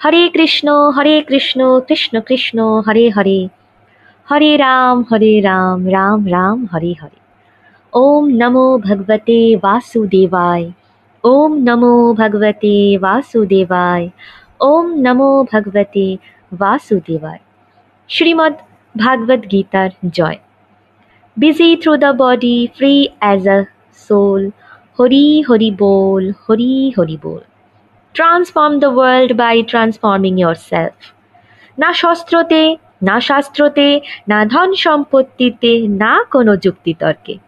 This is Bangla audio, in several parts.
হরে কৃষ্ণ হরে কৃষ্ণ কৃষ্ণ কৃষ্ণ হরে হরে হরে রাম হরে রাম রাম রাম হরে হরে ওম নমো ভগবতে বাসুদেবায় ওম নমো ভগবতে বাসুদেবায় ওম নমো ভগবতে বাসুদেবায় শ্রীমদ্ ভাগবত গীতার জয় busy through the body, free as a soul. Hori Hori Bol, Hori Hori Bol. Transform the world by transforming yourself. না শস্ত্রতে, না শাস্ত্রতে, না ধন সম্পত্তিতে, না কোনো যুক্তিতর্কে।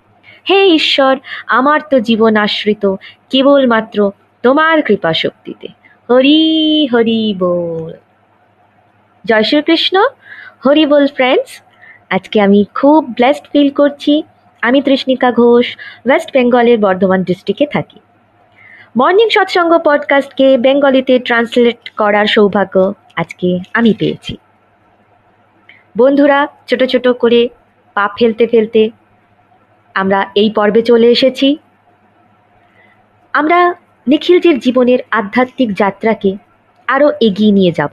হে ঈশ্বর, আমার তো জীবন আশ্রিত কেবলমাত্র তোমার কৃপা শক্তিতে হরি হরি বল। জয় শ্রীকৃষ্ণ। হরি বল ফ্রেন্ডস আজকে আমি খুব ব্লেসড ফিল করছি। আমি তৃষ্ণিকা ঘোষ ওয়েস্ট বেঙ্গলের বর্ধমান ডিস্ট্রিক্টে থাকি। মর্নিং সৎসঙ্গ পডকাস্টকে বেঙ্গলিতে ট্রান্সলেট করার সৌভাগ্য আজকে আমি পেয়েছি। বন্ধুরা, ছোট ছোট করে পা ফেলতে ফেলতে আমরা এই পর্বে চলে এসেছি। আমরা নিখিলজির জীবনের আধ্যাত্মিক যাত্রাকে আরও এগিয়ে নিয়ে যাব।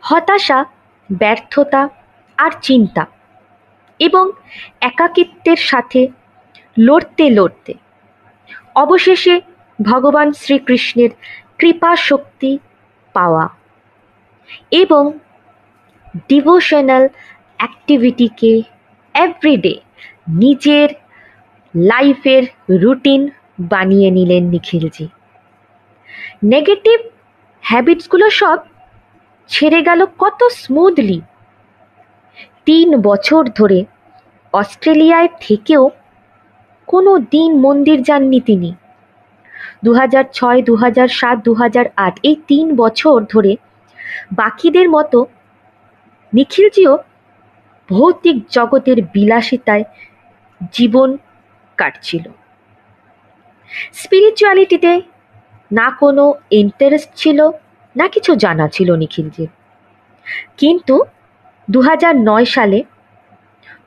হতাশা, ব্যর্থতা আর চিন্তা এবং একাকিত্বের সাথে লড়তে লড়তে অবশেষে ভগবান শ্রীকৃষ্ণের কৃপা শক্তি পাওয়া এবং ডিভোশনাল অ্যাক্টিভিটিকে এভরিডে নিজের লাইফের রুটিন বানিয়ে নিলেন নিখিলজি। নেগেটিভ হ্যাবিটসগুলো সব ছেড়ে গেল কত স্মুথলি তিন বছর ধরে অস্ট্রেলিয়ায় থেকেও কোনো দিন মন্দির যাননি তিনি। দু হাজার ছয় দু হাজার সাত দু হাজার আট এই তিন বছর ধরে বাকিদের মতো নিখিলজিও ভৌতিক জগতের বিলাসিতায় জীবন কাটছিল। স্পিরিচুয়ালিটিতে না কোনো ইন্টারেস্ট ছিল, না কিছু জানা ছিল নিখিলজির। কিন্তু দু সালে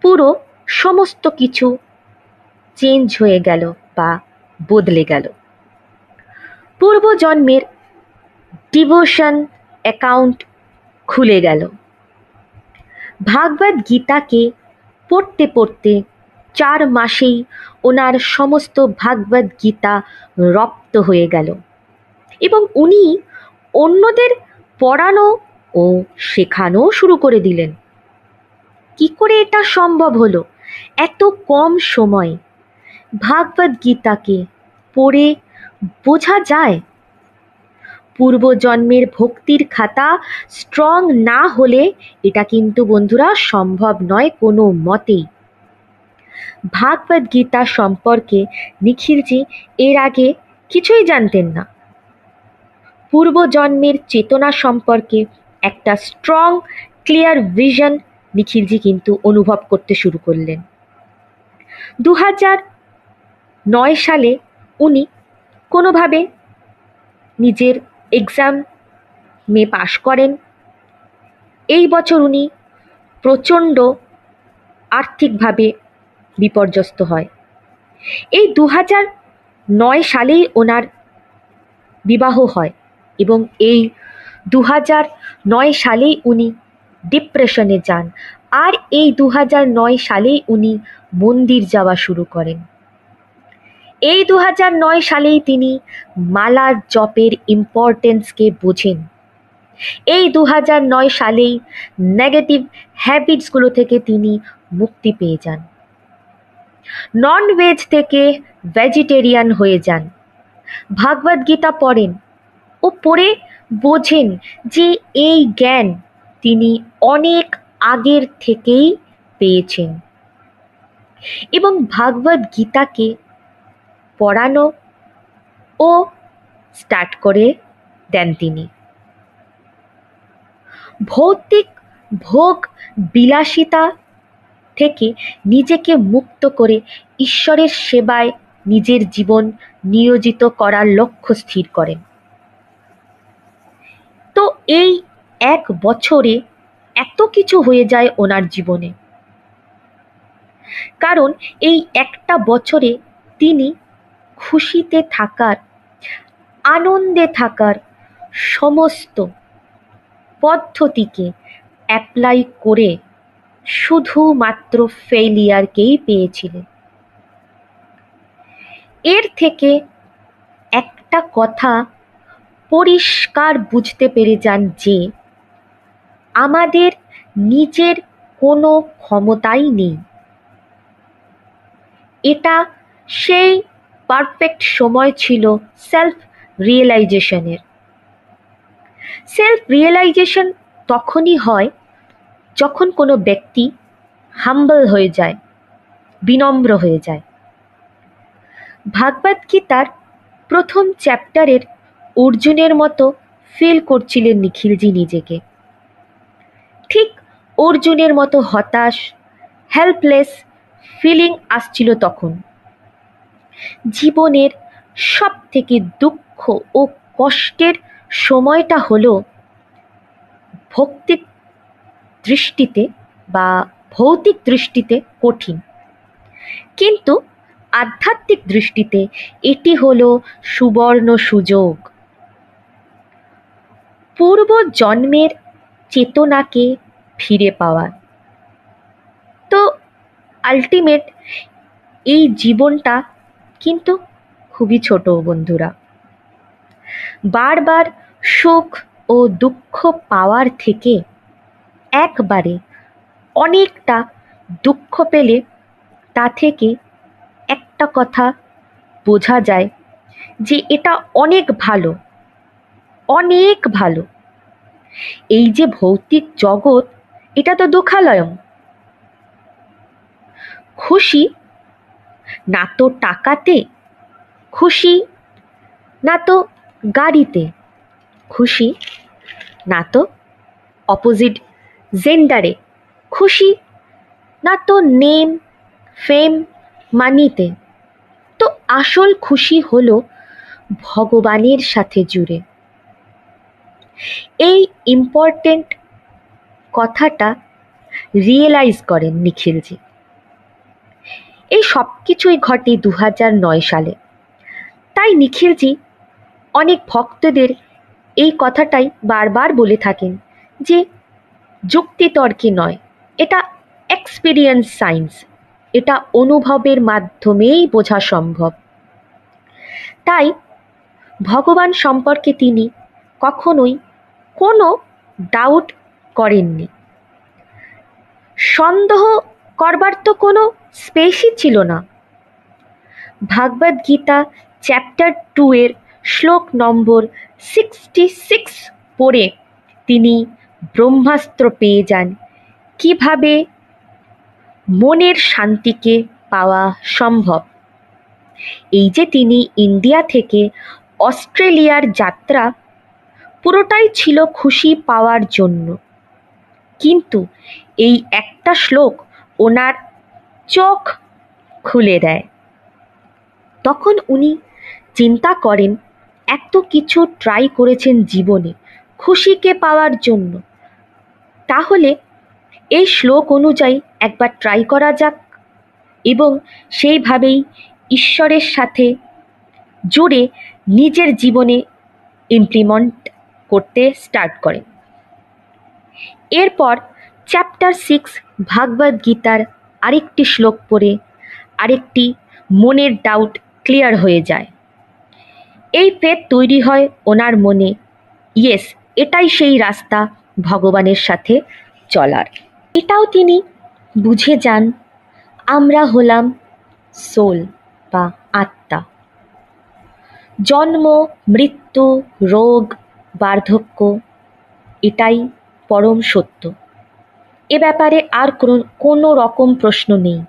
পুরো সমস্ত কিছু চেঞ্জ হয়ে গেল বা বদলে গেল। পূর্বজন্মের ডিভোশন অ্যাকাউন্ট খুলে গেল। ভাগবত গীতাকে পড়তে পড়তে চার মাসেই ওনার সমস্ত ভাগবত গীতা রপ্ত হয়ে গেল এবং উনি অন্যদের পড়ানো ও শেখানো শুরু করে দিলেন। কি করে এটা সম্ভব হলো? এত কম সময় ভাগবত গীতাকে পড়ে বোঝা যায়। পূর্বজন্মের ভক্তির খাতা স্ট্রং না হলে এটা কিন্তু বন্ধুরা সম্ভব নয় কোনো মতেই ভাগবত গীতা সম্পর্কে নিখিলজি এর আগে কিছুই জানতেন না। পূর্বজন্মের চেতনা সম্পর্কে একটা স্ট্রং ক্লিয়ার ভিশন নিখিলজি কিন্তু অনুভব করতে শুরু করলেন। দু হাজার নয় সালে উনি কোনোভাবে নিজের এক্সাম মে পাশ করেন। এই বছর উনি প্রচণ্ড আর্থিকভাবে বিপর্যস্ত হয়। এই দু হাজার নয় সালেই ওনার বিবাহ হয় এবং এই দু হাজার নয় সালেই উনি ডিপ্রেশনে যান। আর এই দু হাজার নয় সালেই উনি মন্দির যাওয়া শুরু করেন। এই দু নয় সালেই তিনি মালার জপের ইম্পর্টেন্সকে বোঝেন। এই দু নয় সালেই নেগেটিভ হ্যাবিটসগুলো থেকে তিনি মুক্তি পেয়ে যান। নন ভেজ থেকে ভেজিটেরিয়ান হয়ে যান। ভাগবত গীতা পড়েন ও পড়ে বোঝেন যে এই জ্ঞান তিনি অনেক আগের থেকেই পেয়েছেন। এবং ভাগবত গীতাকে পড়ানো ও স্টার্ট করে দেন তিনি। ভৌতিক ভোগ বিলাসিতা থেকে নিজেকে মুক্ত করে ঈশ্বরের সেবায় নিজের জীবন নিয়োজিত করার লক্ষ্য স্থির করেন। তো এই এক বছরে এত কিছু হয়ে যায় ওনার জীবনে। কারণ এই একটা বছরে তিনি খুশিতে থাকার, আনন্দে থাকার সমস্ত পদ্ধতিকে অ্যাপ্লাই করে শুধুমাত্র ফেলিয়ারকেই পেয়েছিলেন এর থেকে একটা কথা পরিষ্কার বুঝতে পেরে যান যে, আমাদের নিজের কোনো ক্ষমতাই নেই। এটা সেই পারফেক্ট সময় ছিল সেলফ রিয়েলাইজেশনের সেলফ রিয়েলাইজেশন তখনই হয় যখন কোনো ব্যক্তি হাম্বল হয়ে যায়, বিনম্র হয়ে যায়। ভাগবত গীতার প্রথম চ্যাপ্টারের অর্জুনের মতো ফিল করছিলেন নিখিলজি নিজেকে? ঠিক অর্জুনের মতো হতাশ হেল্পলেস ফিলিং আসছিল তখন। জীবনের সব থেকে দুঃখ ও কষ্টের সময়টা হল ভক্তির দৃষ্টিতে বা ভৌতিক দৃষ্টিতে কঠিন। কিন্তু আধ্যাত্মিক দৃষ্টিতে এটি হল সুবর্ণ সুযোগ। পূর্ব জন্মের চেতনাকে ফিরে পাওয়ার তো আলটিমেট এই জীবনটা কিন্তু খুবই ছোট বন্ধুরা। বারবার সুখ ও দুঃখ পাওয়ার থেকে একবারে অনেকটা দুঃখ পেলে তা থেকে একটা কথা বোঝা যায় যে এটা অনেক ভালো অনেক ভালো। এই যে ভৌতিক জগৎ, এটা তো দুঃখালয়ম। খুশি না তো টাকাতে খুশি, না তো গাড়িতে খুশি, না তো অপোজিট জেন্ডারে খুশি, না তো নেম ফেম মানিতে তো আসল খুশি হলো ভগবানের সাথে জুড়ে। এই ইম্পর্টেন্ট কথাটা রিয়েলাইজ করেন নিখিলজি। এই সব কিছুই ঘটে দু নয় সালে। তাই নিখিলজি অনেক ভক্তদের এই কথাটাই বারবার বলে থাকেন যে যুক্তিতর্কে নয়, এটা এক্সপিরিয়েন্স সায়েন্স এটা অনুভবের মাধ্যমেই বোঝা সম্ভব। তাই ভগবান সম্পর্কে তিনি কখনোই কোনো ডাউট করেননি। সন্দেহ করবার তো কোনো স্পেসই ছিল না। ভাগবত গীতা চ্যাপ্টার টু এর শ্লোক নম্বর সিক্সটি সিক্স পড়ে তিনি ব্রহ্মাস্ত্র পেয়ে যান। কীভাবে? মনের শান্তিকে পাওয়া সম্ভব। এই যে তিনি ইন্ডিয়া থেকে অস্ট্রেলিয়ার যাত্রা, পুরোটাই ছিল খুশি পাওয়ার জন্য। কিন্তু এই একটা শ্লোক ওনার চোখ খুলে দেয়। তখন উনি চিন্তা করেন, এত কিছু ট্রাই করেছেন জীবনে, খুশিকে পাওয়ার জন্য। তাহলে এই শ্লোক অনুযায়ী একবার ট্রাই করা যাক এবং সেইভাবেই ঈশ্বরের সাথে জুড়ে নিজের জীবনে ইমপ্লিমেন্ট করতে স্টার্ট করেন। এরপর চ্যাপ্টার সিক্স ভাগবত গীতার আরেকটি শ্লোক পড়ে আরেকটি মনের ডাউট ক্লিয়ার হয়ে যায়। এই ফেদ তৈরি হয় ওনার মনে। ইয়েস এটাই সেই রাস্তা ভগবানের সাথে চলার। এটাও তিনি বুঝে যান, আমরা হলাম সোল বা আত্মা। জন্ম, মৃত্যু, রোগ, বার্ধক্য, এটাই পরম সত্য। এ ব্যাপারে আর কোনো রকম প্রশ্ন নেই।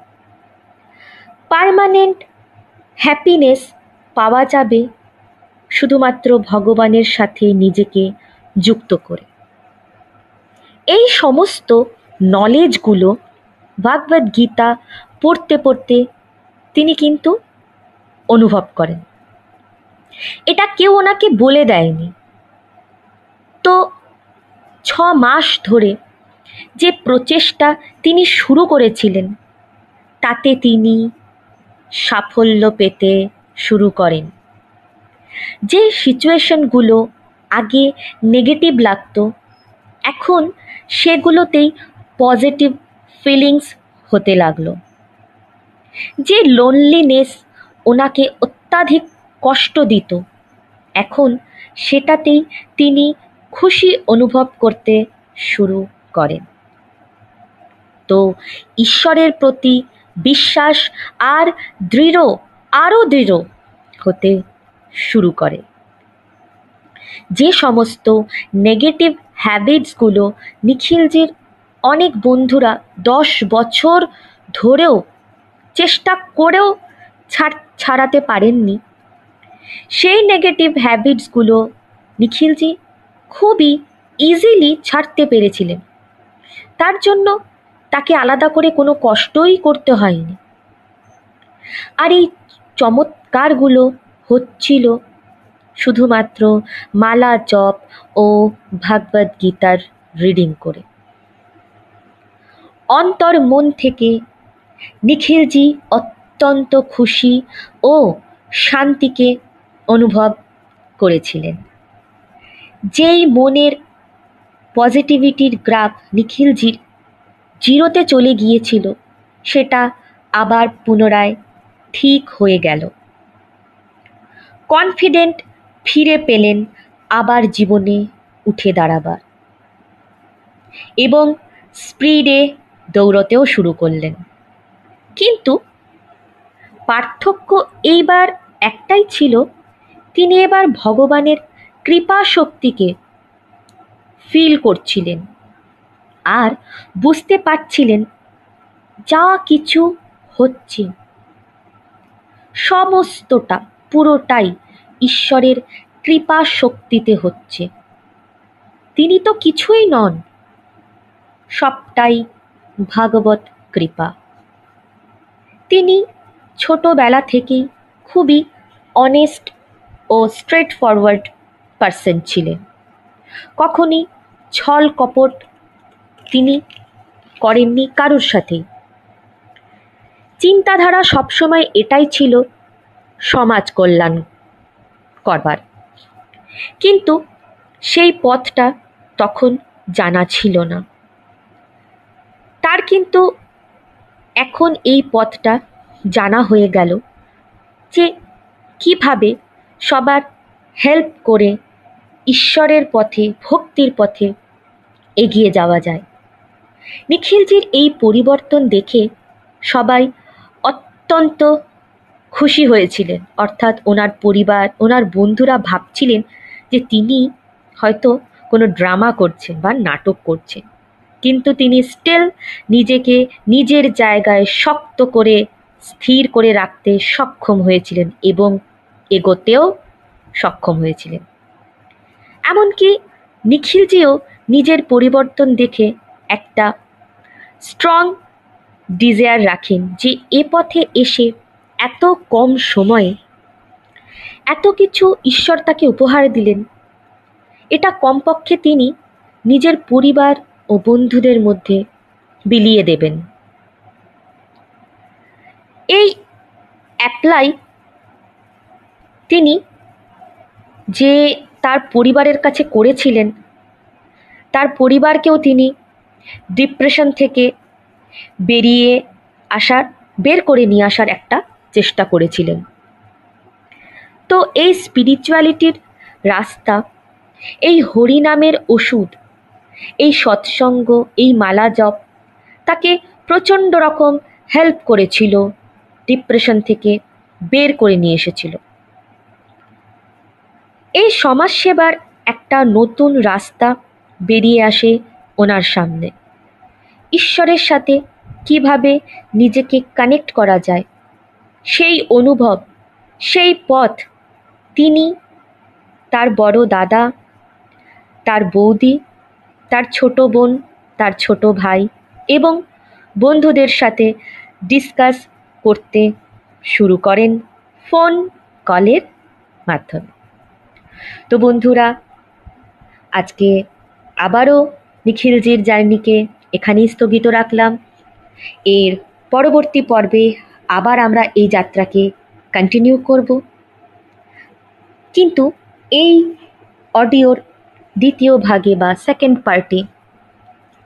পারমানেন্ট হ্যাপিনেস পাওয়া যাবে শুধুমাত্র ভগবানের সাথে নিজেকে যুক্ত করে। এই সমস্ত নলেজগুলো ভাগবত গীতা পড়তে পড়তে তিনি কিন্তু অনুভব করেন। এটা কেউ ওনাকে বলে দেয়নি। তো ছ মাস ধরে যে প্রচেষ্টা তিনি শুরু করেছিলেন, তাতে তিনি সাফল্য পেতে শুরু করেন। যে সিচুয়েশনগুলো আগে নেগেটিভ লাগতো, এখন সেগুলোতেই পজিটিভ ফিলিংস হতে লাগল। যে লোনলিনেস ওনাকে অত্যাধিক কষ্ট দিত, এখন সেটাতেই তিনি খুশি অনুভব করতে শুরু করেন। ঈশ্বরের প্রতি বিশ্বাস আর দৃঢ়, আরও দৃঢ় হতে শুরু করে। যে সমস্ত নেগেটিভ হ্যাবিটসগুলো নিখিলজির অনেক বন্ধুরা দশ বছর ধরেও চেষ্টা করেও ছাড়, ছাড়াতে পারেননি, সেই নেগেটিভ হ্যাবিটসগুলো নিখিলজি খুবই ইজিলি ছাড়তে পেরেছিলেন। তার জন্য তাকে আলাদা করে কোনো কষ্টই করতে হয়নি। আর এই চমৎকারগুলো হচ্ছিল শুধুমাত্র মালা জপ ও ভাগবত গীতার রিডিং করে। অন্তর মন থেকে নিখিলজি অত্যন্ত খুশি ও শান্তিকে অনুভব করেছিলেন। যেই মনের পজিটিভিটির গ্রাফ নিখিলজির জিরোতে চলে গিয়েছিল, সেটা আবার পুনরায় ঠিক হয়ে গেল। কনফিডেন্ট ফিরে পেলেন আবার জীবনে উঠে দাঁড়াবার। এবং স্পিডে দৌড়তেও শুরু করলেন। কিন্তু পার্থক্য এইবার একটাই ছিল, তিনি এবার ভগবানের কৃপা শক্তিকে ফিল করছিলেন। আর বুঝতে পারছিলেন যা কিছু হচ্ছে। সমস্তটা পুরোটাই ঈশ্বরের কৃপা শক্তিতে হচ্ছে। তিনি তো কিছুই নন, সবটাই ভাগবত কৃপা। তিনি ছোটবেলা থেকেই খুবই অনেস্ট ও স্ট্রেট ফরওয়ার্ড পারসন ছিলেন। কখনই ছল কপট তিনি করেননি কারোর সাথেই চিন্তাধারা সবসময় এটাই ছিল সমাজ কল্যাণ করবার। কিন্তু সেই পথটা তখন জানা ছিল না। তার কিন্তু এখন এই পথটা জানা হয়ে গেল যে কীভাবে সবার হেল্প করে ঈশ্বরের পথে, ভক্তির পথে এগিয়ে যাওয়া যায়। নিখিলজির এই পরিবর্তন দেখে সবাই অত্যন্ত খুশি হয়েছিলেন। অর্থাৎ ওনার পরিবার, ওনার বন্ধুরা ভাবছিলেন যে তিনি হয়তো কোনো ড্রামা করছেন বা নাটক করছেন। কিন্তু তিনি স্টিল নিজেকে নিজের জায়গায় শক্ত করে, স্থির করে রাখতে সক্ষম হয়েছিলেন এবং এগোতেও সক্ষম হয়েছিলেন। এমনকি নিখিলজিও নিজের পরিবর্তন দেখে একটা স্ট্রং ডিজায়ার রাখেন যে এ পথে এসে এত কম সময়ে এত কিছু ঈশ্বর তাকে উপহার দিলেন। এটা কমপক্ষে তিনি নিজের পরিবার ও বন্ধুদের মধ্যে বিলিয়ে দেবেন। এই অ্যাপ্লাই তিনি যে তার পরিবারের কাছে করেছিলেন, তার পরিবারকেও তিনি ডিপ্রেশন থেকে বেরিয়ে আসার, বের করে নিয়ে আসার একটা চেষ্টা করেছিলেন। তো এই স্পিরিচুয়ালিটির রাস্তা, এই হরিনামের ওষুধ, এই সৎসঙ্গ, এই মালা জপ, তাকে প্রচণ্ড রকম হেল্প করেছিল ডিপ্রেশন থেকে বের করে নিয়ে এসেছিল। এই সমাজসেবার একটা নতুন রাস্তা বেরিয়ে আসে ওনার সামনে। ঈশ্বরের সাথে কীভাবে নিজেকে কানেক্ট করা যায়, সেই অনুভব, সেই পথ তিনি তার বড় দাদা, তার বৌদি, তার ছোট বোন, তার ছোট ভাই এবং বন্ধুদের সাথে ডিসকাস করতে শুরু করেন ফোন কলের মাধ্যমে। তো বন্ধুরা, আজকে আবারও নিখিলজির জার্নিকে এখানেই স্থগিত রাখলাম। এর পরবর্তী পর্বে আবার আমরা এই যাত্রাকে কন্টিনিউ করব। কিন্তু এই অডিওর দ্বিতীয় ভাগে বা সেকেন্ড পার্টে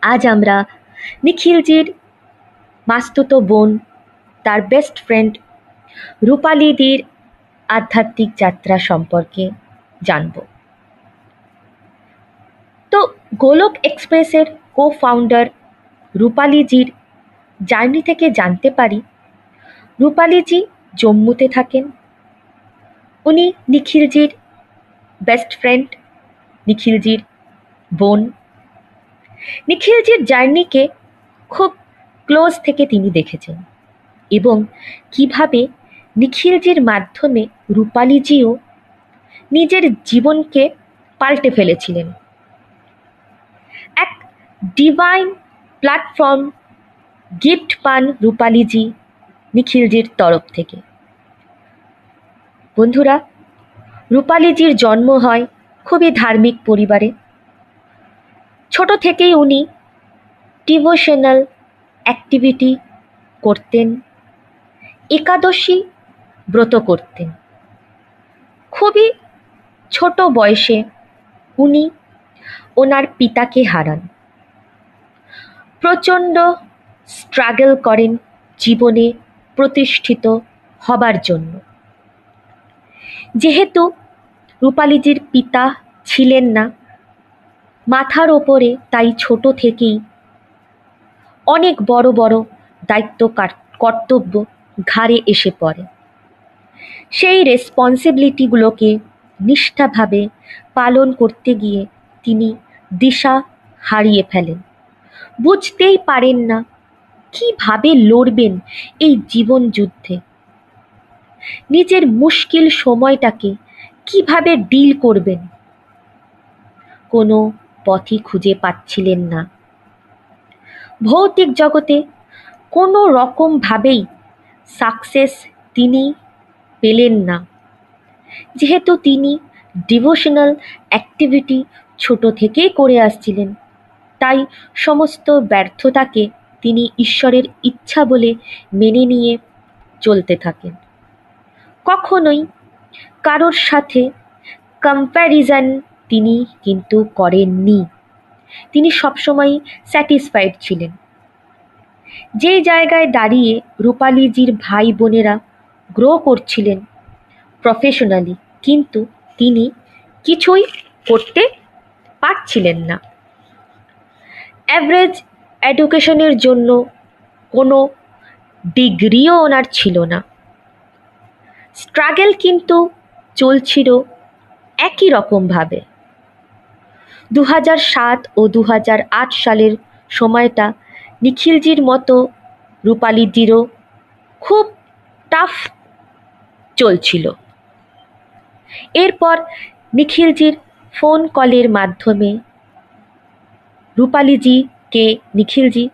আজ আমরা নিখিলজির মাস্তুত বোন, তার বেস্ট ফ্রেন্ড রূপালিদির আধ্যাত্মিক যাত্রা সম্পর্কে জানব। তো গোলক এক্সপ্রেসের কো ফাউন্ডার রূপালিজির জার্নি থেকে জানতে পারি, রূপালিজি জম্মুতে থাকেন। উনি নিখিলজির বেস্ট ফ্রেন্ড নিখিলজির বোন। নিখিলজির জার্নিকে খুব ক্লোজ থেকে তিনি দেখেছেন এবং কীভাবে নিখিলজির মাধ্যমে রূপালীজিও নিজের জীবনকে পাল্টে ফেলেছিলেন। ডিভাইন প্ল্যাটফর্ম গিফট পান রূপালীজি নিখিলজির তরফ থেকে। বন্ধুরা রূপালীজির জন্ম হয় খুবই ধার্মিক পরিবারে। ছোট থেকেই উনি ডিভোশনাল অ্যাক্টিভিটি করতেন, একাদশী ব্রত করতেন। খুবই ছোট বয়সে উনি ওনার পিতাকে হারান। প্রচণ্ড স্ট্রাগল করেন জীবনে প্রতিষ্ঠিত হবার জন্য। যেহেতু রূপালীজির পিতা ছিলেন না, মাথার ওপরে তাই ছোট থেকেই অনেক বড় বড় দায়িত্ব কর্তব্য ঘাড়ে এসে পড়ে। সেই রেসপন্সিবিলিটিগুলোকে নিষ্ঠাভাবে পালন করতে গিয়ে তিনি দিশা হারিয়ে ফেলেন। বুঝতেই পারেন না কীভাবে লড়বেন এই জীবন যুদ্ধে। নিজের মুশকিল সময়টাকে কীভাবে ডিল করবেন? কোনো পথই খুঁজে পাচ্ছিলেন না। ভৌতিক জগতে কোনো রকমভাবেই সাকসেস তিনি পেলেন না। যেহেতু তিনি ডিভোশনাল অ্যাক্টিভিটি ছোট থেকেই করে আসছিলেন। তাই সমস্ত ব্যর্থতাকে তিনি ঈশ্বরের ইচ্ছা বলে মেনে নিয়ে চলতে থাকেন। কখনোই কারোর সাথে কম্প্যারিজন তিনি কিন্তু করেননি। তিনি সবসময় স্যাটিসফাইড ছিলেন। যে জায়গায় দাঁড়িয়ে রূপালীজির ভাই বোনেরা গ্রো করছিলেন প্রফেশনালি কিন্তু তিনি কিছুই করতে পারছিলেন না। অ্যাভারেজ এডুকেশনের জন্য কোনো ডিগ্রিও ওনার ছিল না। স্ট্রাগল কিন্তু চলছিল একই রকমভাবে দু হাজার সাত ও দু হাজার আট সালের সময়টা নিখিলজির মতো রূপালীজিরও খুব টাফ চলছিল। এরপর নিখিলজির ফোন কলের মাধ্যমে রূপালীজিকে নিখিলজি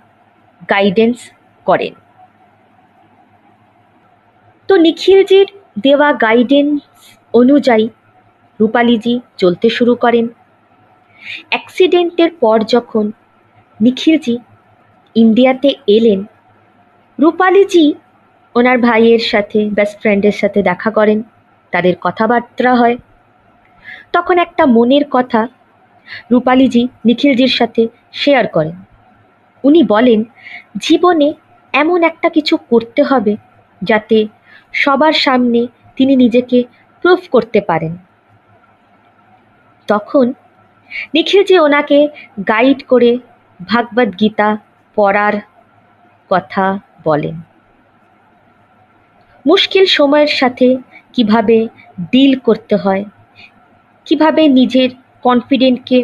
গাইডেন্স করেন। তো নিখিলজির দেওয়া গাইডেন্স অনুযায়ী রূপালীজি চলতে শুরু করেন। অ্যাক্সিডেন্টের পর যখন নিখিলজি ইন্ডিয়াতে এলেন, রূপালীজি ওনার ভাইয়ের সাথে বেস্ট ফ্রেন্ডের সাথে দেখা করেন, তাদের কথাবার্তা হয়। তখন একটা মনের কথা রূপালীজি নিখিলজির সাথে শেয়ার করেন। উনি বলেন, জীবনে এমন একটা কিছু করতে হবে যাতে সবার সামনে তিনি নিজেকে প্রুফ করতে পারেন। তখন নিখিলজি ওনাকে গাইড করে ভাগবত গীতা পড়ার কথা বলেন। মুশকিল সময়ের সাথে কীভাবে ডিল করতে হয়, কীভাবে নিজের কনফিডেন্টকে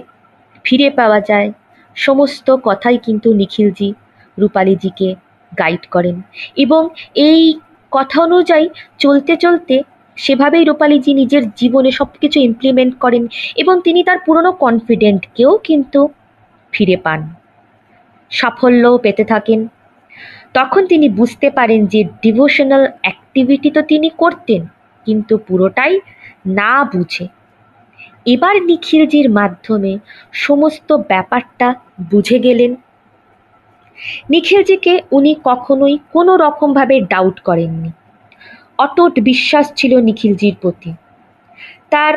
ফিরে পাওয়া যায়। সমস্ত কথাই কিন্তু নিখিলজি রূপালীজিকে গাইড করেন এবং এই কথা অনুযায়ী চলতে চলতে সেভাবেই রূপালীজি নিজের জীবনে সব কিছু ইমপ্লিমেন্ট করেন এবং তিনি তার পুরনো কনফিডেন্টকেও কিন্তু ফিরে পান। সাফল্য পেতে থাকেন। তখন তিনি বুঝতে পারেন যে ডিভোশনাল অ্যাক্টিভিটি তো তিনি করতেন, কিন্তু পুরোটাই না বুঝে। এবার নিখিলজির মাধ্যমে সমস্ত ব্যাপারটা বুঝে গেলেন। নিখিলজিকে উনি কখনোই কোনো রকমভাবে ডাউট করেননি। অটুট বিশ্বাস ছিল নিখিলজির প্রতি। তার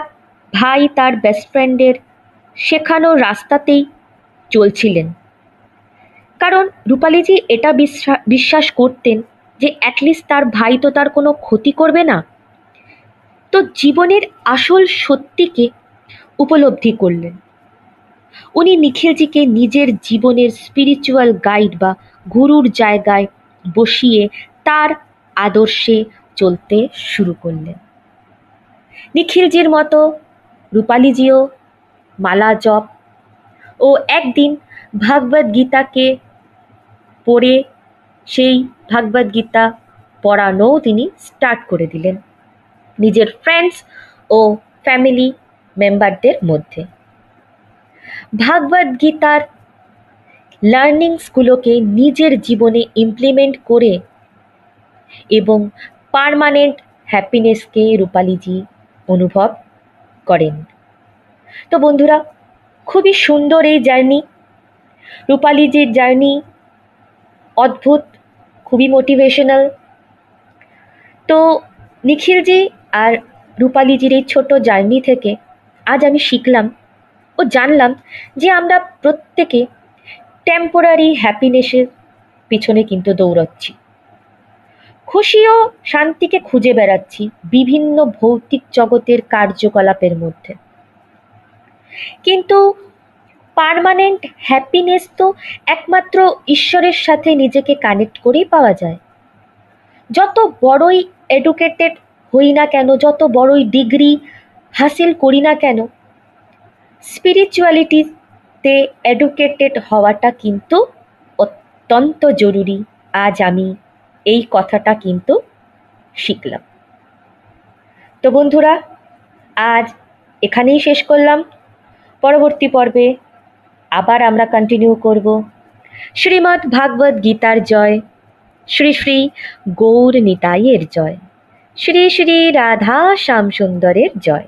ভাই তার বেস্ট ফ্রেন্ডের শেখানো রাস্তাতেই চলছিলেন। কারণ রূপালীজি এটা বিশ্বা- বিশ্বাস করতেন যে অ্যাটলিস্ট তার ভাই তো তার কোনো ক্ষতি করবে না। তো জীবনের আসল সত্যিকে উপলব্ধি করলেন। উনি নিখিলজিকে নিজের জীবনের স্পিরিচুয়াল গাইড বা গুরুর জায়গায় বসিয়ে তার আদর্শে চলতে শুরু করলেন। নিখিলজির মতো রূপালীজিও মালা জপ ও একদিন ভাগবত গীতাকে পড়ে সেই ভাগবত গীতা পড়ানোও তিনি স্টার্ট করে দিলেন। নিজের ফ্রেন্ডস ও ফ্যামিলি মেম্বারদের মধ্যে। ভাগবত গীতার লার্নিংসগুলোকে নিজের জীবনে ইমপ্লিমেন্ট করে এবং পার্মানেন্ট হ্যাপিনেসকে রূপালীজি অনুভব করেন। তো বন্ধুরা, খুবই সুন্দর এই জার্নি রূপালীজির জার্নি অদ্ভুত, খুবই মোটিভেশনাল তো নিখিলজি আর রূপালীজির এই ছোট জার্নি থেকে আজ আমি শিখলাম ও জানলাম যে আমরা প্রত্যেকে টেম্পোরারি হ্যাপিনেসের পিছনে কিন্তু দৌড়াচ্ছি। খুশি ও শান্তিকে খুঁজে বেড়াচ্ছি বিভিন্ন ভৌতিক জগতের কার্যকলাপের মধ্যে। কিন্তু পার্মানেন্ট হ্যাপিনেস তো একমাত্র ঈশ্বরের সাথে নিজেকে কানেক্ট করেই পাওয়া যায়। যত বড়ই এডুকেটেড হই না কেন, যত বড়ই ডিগ্রি হাসিল করি না কেন? স্পিরিচুয়ালিটিতে এডুকেটেড হওয়াটা কিন্তু অত্যন্ত জরুরি। আজ আমি এই কথাটা কিন্তু শিখলাম। তো বন্ধুরা, আজ এখানেই শেষ করলাম। পরবর্তী পর্বে আবার আমরা কন্টিনিউ করব। শ্রীমদ্ ভাগবত গীতার জয়, শ্রী শ্রী গৌর নিতাইয়ের জয়, শ্রী শ্রী রাধা শ্যামসুন্দরের জয়।